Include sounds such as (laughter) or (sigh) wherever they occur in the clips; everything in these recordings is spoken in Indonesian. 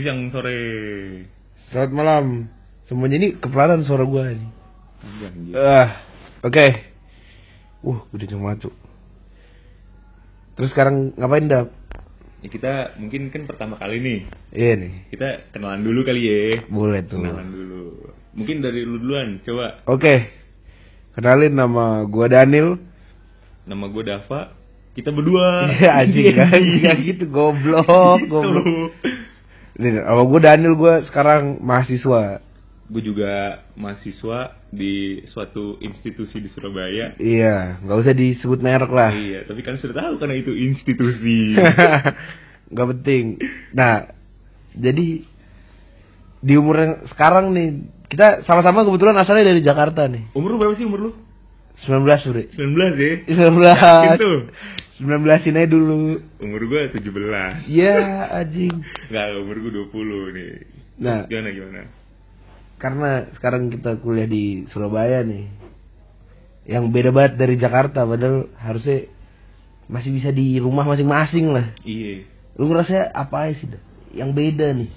siang, sore. Selamat malam. Semuanya ini kepelanan suara gua ini. Ah, oke. Uh, udah jam tuh. Terus sekarang ngapain dap? Ya, kita mungkin kan pertama kali nih. Iya nih, Kita kenalan dulu kali ya. boleh tuh. Kenalan dulu. Mungkin dari lu duluan, coba. Oke. Kenalin nama gua Daniel. Nama gue Dava. Kita berdua. Iya anjing (laughs) kan Gak gitu goblok, goblok. Nih, nama gua Daniel gua sekarang mahasiswa. Gue juga mahasiswa di suatu institusi di Surabaya. Iya, nggak usah disebut merek lah. Iya, tapi kan sudah tahu karena itu institusi. (laughs) nggak penting. Nah, jadi di umur yang sekarang nih kita sama-sama kebetulan asalnya dari Jakarta nih. umur lu berapa sih umur lu? 19 Suri. 19 ya? 19. Yakin tuh? 19 ini dulu. Umur gue 17. Ya, anjing. Enggak, umur gue 20 nih. Nah, Gimana gimana? karena sekarang kita kuliah di Surabaya nih. Yang beda banget dari Jakarta padahal harusnya masih bisa di rumah masing-masing lah. Iya. Lu ngerasa apa aja sih? Yang beda nih.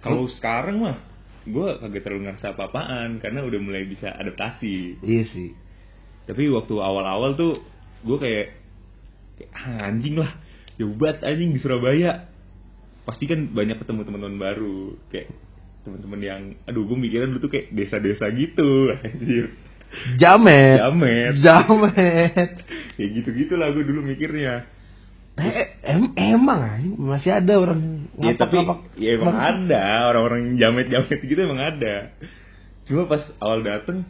Kalau sekarang mah gue kagak terlalu ngerasa apa-apaan karena udah mulai bisa adaptasi. Iya sih. Tapi waktu awal-awal tuh gue kayak, kayak "Ah, anjing lah, banget anjing di Surabaya. Pasti kan banyak ketemu teman-teman baru, kayak teman-teman yang, aduh gue mikirnya dulu tuh kayak desa-desa gitu, (laughs) anjir. Jamet. Jamet. Jamet. (laughs) Kayak gitu-gitu lah gue dulu mikirnya. Eh, em emang anjing masih ada orang Ya tapi ngapak-ngapak. ya emang ada orang-orang jamet-jamet gitu emang ada. Cuma pas awal dateng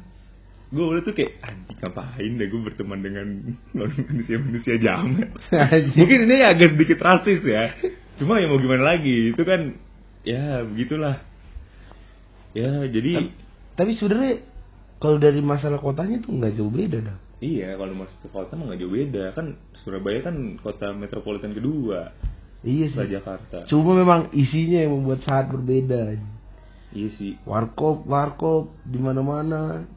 gue udah tuh kayak anjing ngapain deh gue berteman dengan manusia-manusia jamet. Anjing. Mungkin ini agak sedikit rasis ya. Cuma ya mau gimana lagi itu kan ya begitulah. Ya jadi Tapi sebenarnya kalau dari masalah kotanya tuh nggak jauh beda dah. Iya kalau masuk ke kota mah gak jauh beda kan Surabaya kan kota metropolitan kedua Iya sih. Jakarta. Cuma memang isinya yang membuat sangat berbeda. Iya sih. Warkop, warkop di mana-mana.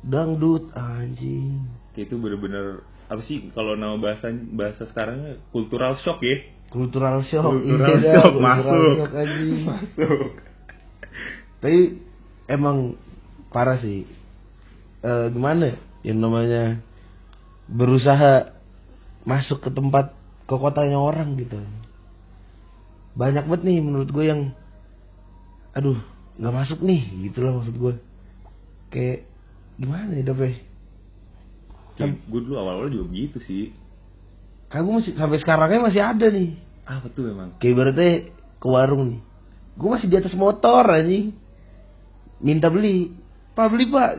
Dangdut anjing. Itu bener-bener apa sih kalau nama bahasa bahasa sekarangnya cultural shock ya Kultural shock. cultural iya dah, shock cultural masuk shock, anjing. (laughs) masuk Tapi emang parah sih. Eh gimana? Yang namanya berusaha masuk ke tempat ke kotanya orang gitu. Banyak banget nih menurut gue yang aduh nggak masuk nih gitu lah maksud gue. Kayak gimana ya Dap, ya? Gue dulu awal-awal juga begitu sih Kan gue masih sampai sekarangnya masih ada nih. apa tuh emang Kayak ibaratnya ke warung nih. Gue masih di atas motor anjing. Minta beli. Pak beli pak.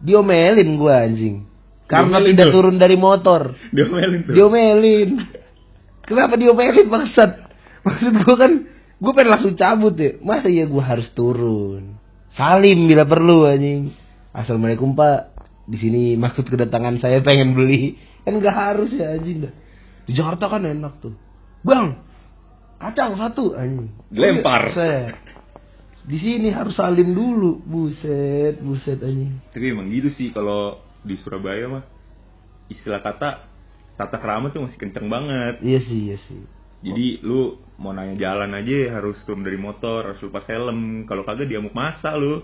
Diomelin gue anjing. Karena Diomelin tidak tuh? turun dari motor. diomelin tuh Diomelin. Kenapa diomelin bangsat? Maksud gue kan. Gue pengen langsung cabut ya. Masa ya gue harus turun. Salim bila perlu anjing. Assalamualaikum pak. Di sini maksud kedatangan saya pengen beli. Kan gak harus ya anjing dah. Di Jakarta kan enak tuh. Bang, kacang satu anjing. Lempar. Di sini harus salim dulu. Buset, buset anjing. tapi emang gitu sih kalau di Surabaya mah istilah kata tata kerama tuh masih kenceng banget Iya sih, iya sih. jadi lu mau nanya jalan aja harus turun dari motor harus lepas helm kalau kagak diamuk masa lu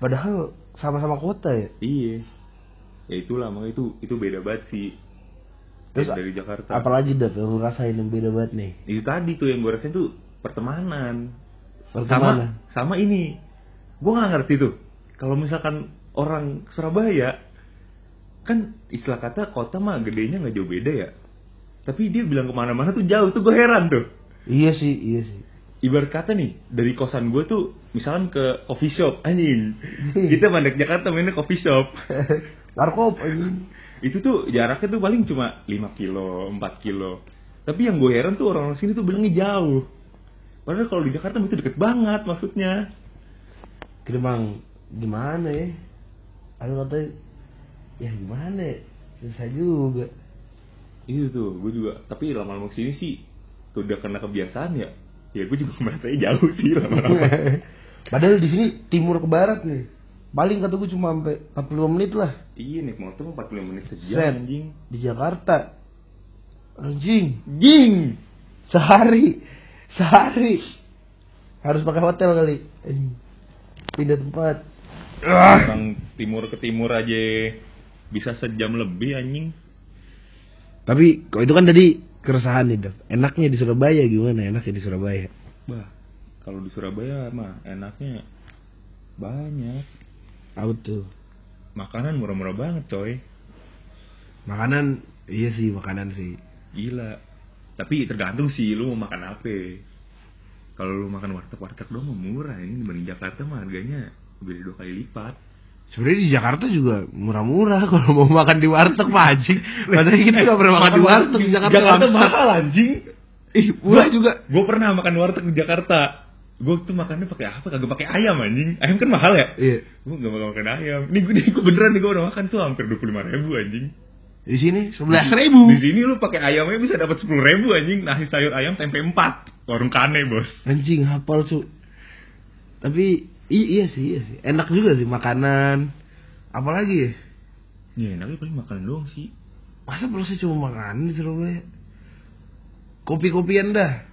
Padahal sama-sama kota ya. iya ya itulah makanya itu itu beda banget sih Terus dari Jakarta Apalagi yang lu rasain yang beda banget nih. itu tadi tuh yang gue rasain tuh pertemanan Sama sama ini. Gue nggak ngerti tuh. Kalau misalkan orang Surabaya kan istilah kata kota mah gedenya nggak jauh beda ya. Tapi dia bilang ke mana-mana tuh jauh tuh gue heran tuh. Iya sih, iya sih. ibarat kata nih dari kosan gue tuh misalkan ke coffee shop anjing. Hmm. kita mandek Jakarta mainnya coffee shop. (laughs) Warkop anjing. itu tuh jaraknya tuh paling cuma 5 kilo 4 kilo. Tapi yang gue heran tuh orang-orang sini tuh bilangnya jauh padahal kalau di Jakarta itu deket banget maksudnya Emang gimana ya? Ada katanya ya gimana ya? Susah juga. itu tuh gue juga tapi lama-lama ke sini sih tuh udah kena kebiasaan ya ya gue juga (laughs) merasanya jauh sih lama-lama (laughs) Padahal di sini timur ke barat nih. Paling kata gue cuma sampai 45 menit lah iya naik motor 45 menit sejam Set. anjing di Jakarta. Anjing, Ging sehari. Sehari. Harus pakai hotel kali. Anjing. Pindah tempat. Orang timur ke timur aja bisa sejam lebih anjing. Tapi kok itu kan tadi keresahan nih, Dap. Enaknya di Surabaya gimana? Enaknya di Surabaya. Bah, kalau di Surabaya mah enaknya banyak. Tahu tuh. Makanan murah-murah banget, coy. Makanan iya sih, makanan sih. Gila. Tapi tergantung sih lu mau makan apa. Kalau lu makan warteg-warteg doang mah murah ini dibanding Jakarta mah harganya lebih dua kali lipat. Sebenarnya di Jakarta juga murah-murah (laughs) kalau mau makan di warteg mah anjing. (laughs) Padahal kita nggak pernah makan di warteg di Jakarta. Jakarta mahal anjing. Ih, murah juga. Gue pernah makan warteg di Jakarta. Gue tuh makannya pakai apa? Kagak pakai ayam anjing. Ayam kan mahal ya? Iya. Gue gak makan ayam. Ini gue beneran nih gue udah makan tuh hampir dua puluh lima ribu anjing. Di sini sebelas ribu. Di sini lu pakai ayamnya bisa dapat sepuluh ribu anjing. Nasi sayur ayam tempe empat. Warung kane bos. Anjing hafal cu. Tapi i- iya sih, iya sih. Enak juga sih makanan. Apalagi ya? Ya enaknya paling makanan doang sih. Masa prosesnya cuma makanan di Surabaya? Kopi-kopian dah.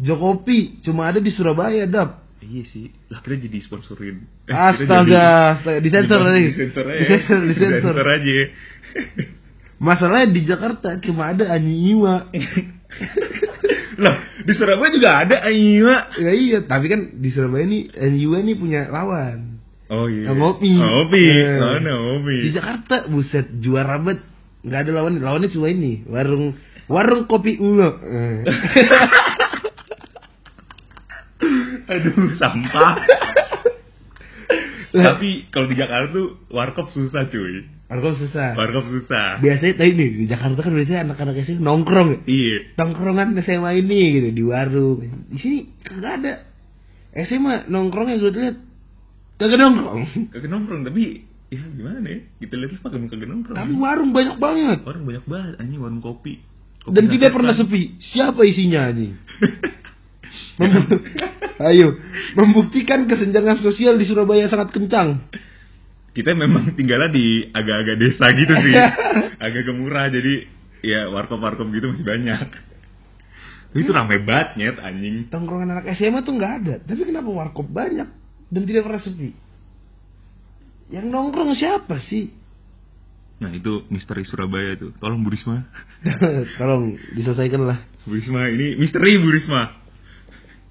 Jokopi cuma ada di Surabaya, Dap. Iya sih. Lah kira jadi sponsorin. Eh, Astaga, disensor tadi. Disensor aja. Disensor, disensor. Disensor aja. Masalahnya di Jakarta cuma ada Anyiwa. (laughs) lah di Surabaya juga ada Aima. ya iya, tapi kan di Surabaya nih Anyiwa nih punya lawan. Oh iya. Ngopi. Ngopi. Eh. Oh, no, ngopi. Di Jakarta buset juara banget. Nggak ada lawan, lawannya cuma ini, warung warung kopi Ulo. (laughs) Aduh, sampah. Tapi kalau di Jakarta tuh warkop susah cuy. Warkop susah. Warkop susah. Biasanya tadi nih di Jakarta kan biasanya anak-anak SMA nongkrong ya. Iya. Tongkrongan SMA ini gitu di warung. Di sini kagak ada. SMA nongkrongnya gue lihat kagak nongkrong. Kagak nongkrong tapi ya gimana ya? Kita lihat pakai kagak nongkrong. Tapi warung banyak banget. Orang banyak banget anjing warung kopi. Kopi Dan tidak pernah sepi. Siapa isinya anjing? (laughs) Membu- (laughs) Ayo, membuktikan kesenjangan sosial di Surabaya sangat kencang. Kita memang tinggalnya di agak-agak desa gitu sih. (laughs) Agak gemurah jadi ya warkop-warkop gitu masih banyak. Tapi itu rame banget nyet anjing. Tongkrongan anak SMA tuh nggak ada, tapi kenapa warkop banyak dan tidak pernah sepi? Yang nongkrong siapa sih? Nah itu misteri Surabaya tuh. Tolong Bu Risma. (laughs) Tolong diselesaikan lah. Bu Risma ini misteri Bu Risma.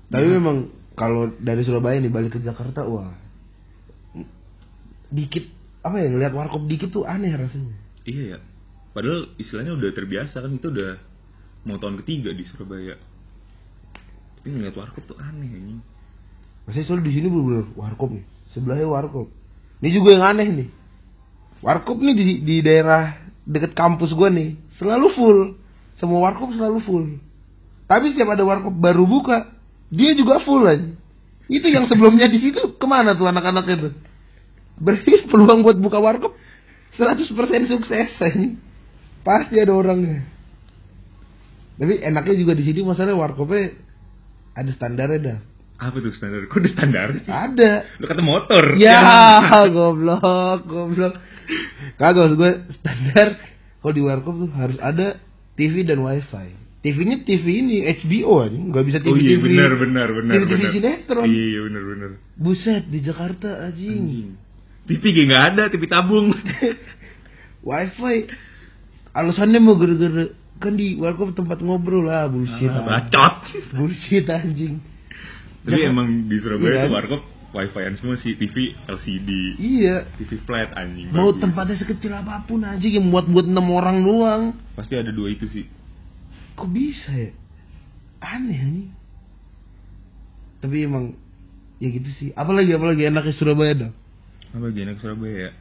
Tapi memang kalau dari Surabaya nih balik ke Jakarta, wah, dikit apa ya ngelihat warkop dikit tuh aneh rasanya. Iya ya. Padahal istilahnya udah terbiasa kan itu udah mau tahun ketiga di Surabaya. Tapi ngeliat warkop tuh aneh anjing. Masih soal di sini bener-bener warkop nih, sebelahnya warkop. Ini juga yang aneh nih. Warkop nih di, di daerah deket kampus gua nih selalu full. Semua warkop selalu full. Tapi setiap ada warkop baru buka, dia juga full aja. Itu yang sebelumnya di situ ke mana tuh anak-anaknya tuh? Berarti (laughs) peluang buat buka warkop 100% sukses aja. Pasti ada orangnya. Tapi enaknya juga di sini masalahnya warkopnya ada standarnya dah. Apa tuh standar? Kok ada standar sih? Ada. Lu kata motor. Ya, (laughs) goblok, goblok. Kagak gue standar kalau di warkop tuh harus ada TV dan wifi. TV-nya TV ini HBO aja, nggak bisa TV Oh iya TV. benar benar benar. TV TV sinetron. Iya benar benar. Buset di Jakarta anjing. Anjing. TV gak nggak ada, TV tabung. (laughs) wifi. Alasannya mau gara-gara kan di warkop tempat ngobrol lah bullshit. Ah. Bacot. (laughs) Bullshit anjing. Tapi Jangan- emang di Surabaya Iya. tuh warkop wifi-an semua sih TV LCD, Iya. TV flat anjing. Mau bagus. tempatnya sekecil apa pun anjing yang muat buat enam orang doang. Pasti ada dua itu sih. Kok bisa ya aneh nih tapi emang ya gitu sih apalagi apalagi enaknya Surabaya dong Apa lagi enak Surabaya ya?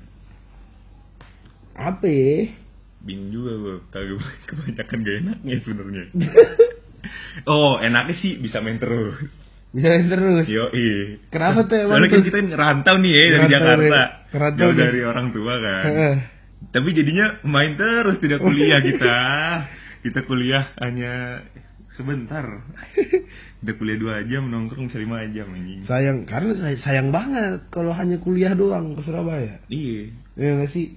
apa ya Bingung juga gue, kagak (laughs) kebanyakan gak enaknya sebenarnya. (laughs) oh, enaknya sih bisa main terus. bisa terus Yo, Kenapa tuh emang Soalnya kan kita ngerantau nih ya dari Jakarta. nih. Ngerantau Jauh nih. dari orang tua kan. Tapi jadinya main terus tidak kuliah (laughs) kita. Kita kuliah hanya sebentar. Kita kuliah dua jam nongkrong bisa lima jam anjing. sayang karena say- sayang banget kalau hanya kuliah doang ke Surabaya Iya. ya nggak sih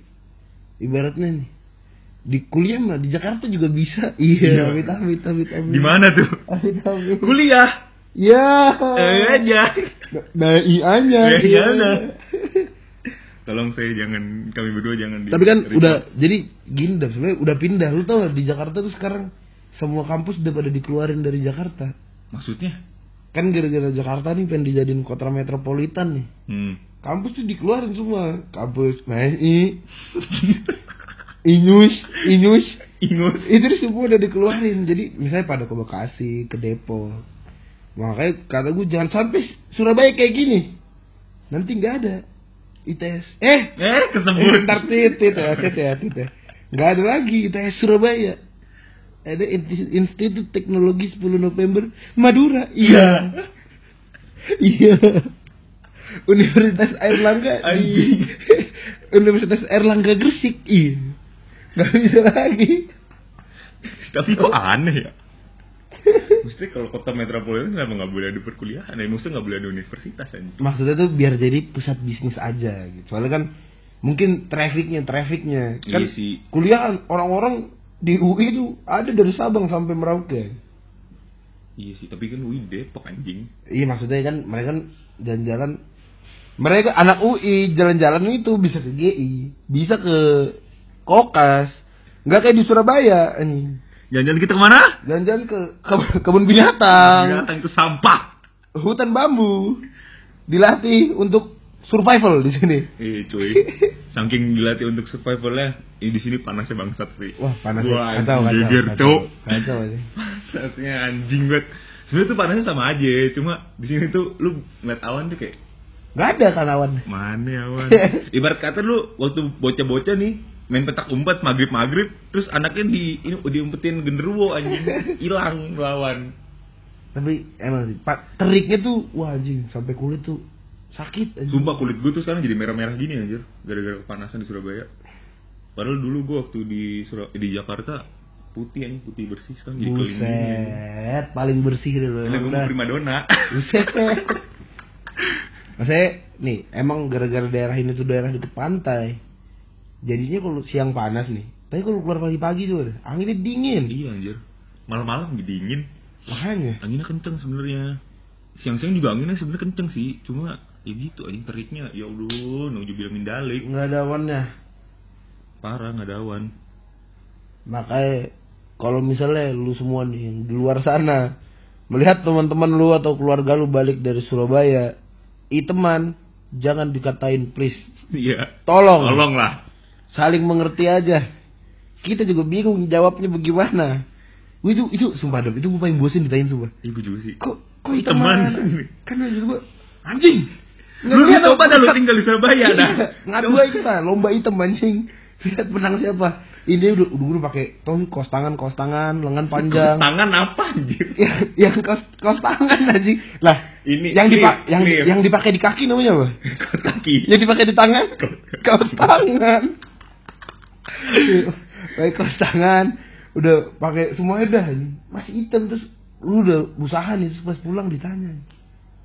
ibaratnya nih di kuliah mah di Jakarta juga bisa iya Iya. amit amit amit amit Di mana tuh? amit amit Kuliah. Ya. Eh aja. Nah, ianya. Ya, iya, nah. Tolong saya jangan kami berdua jangan Tapi kan record. udah jadi gini dah sebenarnya udah pindah. Lu tau gak, di Jakarta tuh sekarang semua kampus udah pada dikeluarin dari Jakarta. maksudnya. Kan gara-gara Jakarta nih pengen dijadiin kota metropolitan nih. Hmm. Kampus tuh dikeluarin semua. Kampus MSI, Inus, Inus, Ingus. itu semua udah dikeluarin. Jadi misalnya pada ke Bekasi, ke Depok. Makanya kata gue jangan sampai Surabaya kayak gini. Nanti nggak ada ITS. Eh, Eh, Eh, kesebut. ntar titit ya, titit ya, titit ya. Nggak ada lagi ITS Surabaya. Ada Institut Teknologi 10 November Madura. Iya. Iya. Universitas Airlangga di. (laughs) Universitas Airlangga Gresik. Iya. Nggak bisa lagi. Tapi kok aneh ya? Mesti kalau kota metropolitan kenapa nggak boleh ada perkuliahan? Ya, maksudnya nggak boleh ada universitas aja. Maksudnya tuh biar jadi pusat bisnis aja gitu. Soalnya kan mungkin trafficnya, trafficnya kan Iya sih. kuliah orang-orang di UI tuh ada dari Sabang sampai Merauke. Iya sih, tapi kan UI Depok anjing. Iya maksudnya kan mereka kan jalan-jalan mereka anak UI jalan-jalan itu bisa ke GI, bisa ke Kokas, nggak kayak di Surabaya ini. Jalan-jalan kita ke mana? Jalan-jalan ke ke- kebun binatang, Binatang itu sampah. hutan bambu, dilatih untuk survival di sini. Eh cuy, (laughs) saking dilatih untuk survivalnya, ini di sini panasnya bangsat sih. Wah panas Wah, ya, kacau anjing, geger, Cuk. kacau aja. (laughs) Panasnya anjing banget. Sebenarnya tuh panasnya sama aja, cuma di sini tuh lu ngeliat awan tuh kayak Gak ada tanawan. mana awan. (laughs) Ibarat kata lu waktu bocah-bocah nih main petak umpet maghrib maghrib, terus anaknya di ini diumpetin genderuwo anjing, (laughs) hilang lawan. Tapi emang sih, pak teriknya tuh wah anjing sampai kulit tuh sakit. Anjing. Sumpah kulit gue tuh sekarang jadi merah-merah gini anjir, gara-gara kepanasan di Surabaya. Padahal dulu gue waktu di Surab di Jakarta putih anjing, putih bersih sekarang jadi anjing. Buset, paling bersih deh lo. Karena gue mau primadona. Buset. (laughs) Maksudnya nih, emang gara-gara daerah ini tuh daerah deket pantai. Jadinya kalau siang panas nih, tapi kalau keluar pagi-pagi tuh ada anginnya dingin. iya anjir. Malam-malam dingin. Makanya. Anginnya kenceng sebenarnya. Siang-siang juga anginnya sebenarnya kenceng sih, cuma ya gitu anjing teriknya ya Allah, nuju bilang mindalik. nggak ada awannya. Parah nggak ada awan. Makanya kalau misalnya lu semua nih yang di luar sana melihat teman-teman lu atau keluarga lu balik dari Surabaya, iteman jangan dikatain please. Iya. Tolong. Tolong lah. Saling mengerti aja. Kita juga bingung jawabnya bagaimana. Wih, itu itu sumpah dong, itu gue paling bosen ditanyain sumpah. Ibu juga sih. Kok kok Teman. iteman? Kan maksud gue anjing. Lu Ngeliat coba dah lu apa? tinggal di Surabaya dah. Iya, Ngadu aja lah, lomba hitam anjing. Lihat menang siapa. Ini udah udah udah pakai tau kos tangan kos tangan lengan panjang. Tangan apa anjir? yang yang kos kos tangan anjing. Lah, Ini yang clip, dipak yang yang dipakai di kaki namanya apa? Kos kaki. Yang dipakai di tangan? Kos tangan. (laughs) Pakai kos tangan, udah pakai semuanya dah. Masih hitam terus lu udah usaha nih pas pulang ditanya.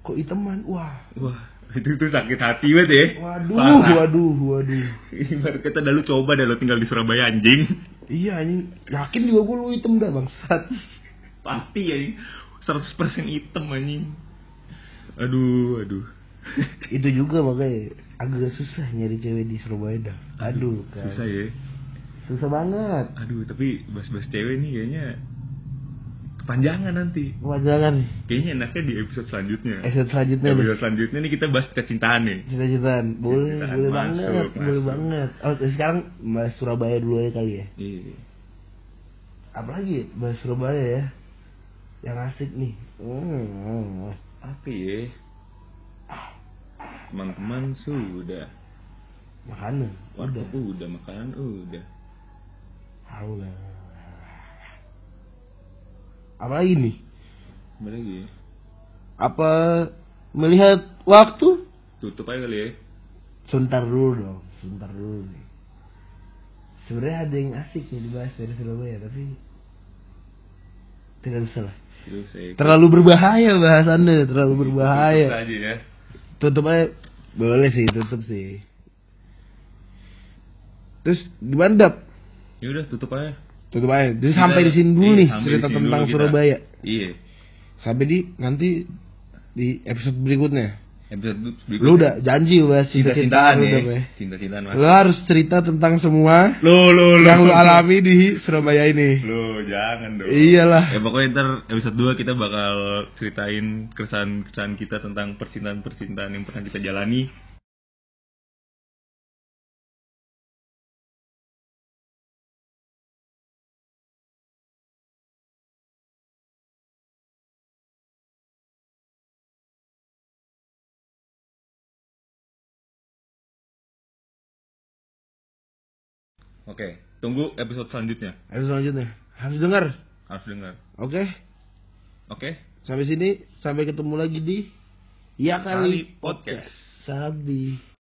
Kok hitaman? Wah. Wah, itu tuh sakit hati banget ya. Waduh, Parah. waduh, waduh. Ibarat kata dah lu coba dah lu tinggal di Surabaya anjing. Iya anjing, yakin juga gue lu hitam dah bangsat. Pasti ya. 100% hitam anjing. Aduh, aduh. Itu juga makanya agak susah nyari cewek di Surabaya dah. Aduh, kan. Susah ya. Susah banget. Aduh, tapi bahas-bahas cewek nih kayaknya kepanjangan nanti. Wah jangan. Kayaknya enaknya di episode selanjutnya. Episode selanjutnya nih. Episode selanjutnya nih kita bahas kecintaan nih. Cita-citaan. Boleh, Cita-citaan boleh masuk, banget, boleh masuk. banget. Oh, sekarang bahas Surabaya dulu ya kali ya. Iya. Apalagi bahas Surabaya ya. Yang asik nih. Hmm. Apa ya? Teman-teman sudah. Makanan. Udah. udah makanan udah. Apa lagi ya? Apa melihat waktu? Tutup aja kali ya. Sebentar dulu dong, sebentar dulu nih. Sebenarnya ada yang asik nih dibahas dari Surabaya, tapi tidak usah lah. Saya Terlalu berbahaya bahasannya, terlalu Tutup berbahaya. aja ya. Tutup aja, boleh sih, tutup sih. Terus gimana dap? Ya udah tutup aja. Tutup aja. Jadi Kita- sampai di sini dulu iya, nih cerita tentang kita. Surabaya. Iya. Sampai di nanti di episode berikutnya. Episode Lu berikutnya. udah janji bahas cinta-cintaan cinta-cintaan ya. udah, Pe. Cinta-cintaan mas. Lu harus cerita tentang semua Lu lu lu. yang lu alami di Surabaya ini. Lu jangan dong. Iyalah. Ya pokoknya ntar episode 2 kita bakal ceritain keresahan-keresahan kita tentang percintaan-percintaan yang pernah kita jalani. Oke, tunggu episode selanjutnya. Episode selanjutnya harus dengar. Harus dengar. Oke. Oke? Sampai sini sampai ketemu lagi di Ya Kali kali Podcast. Sabi.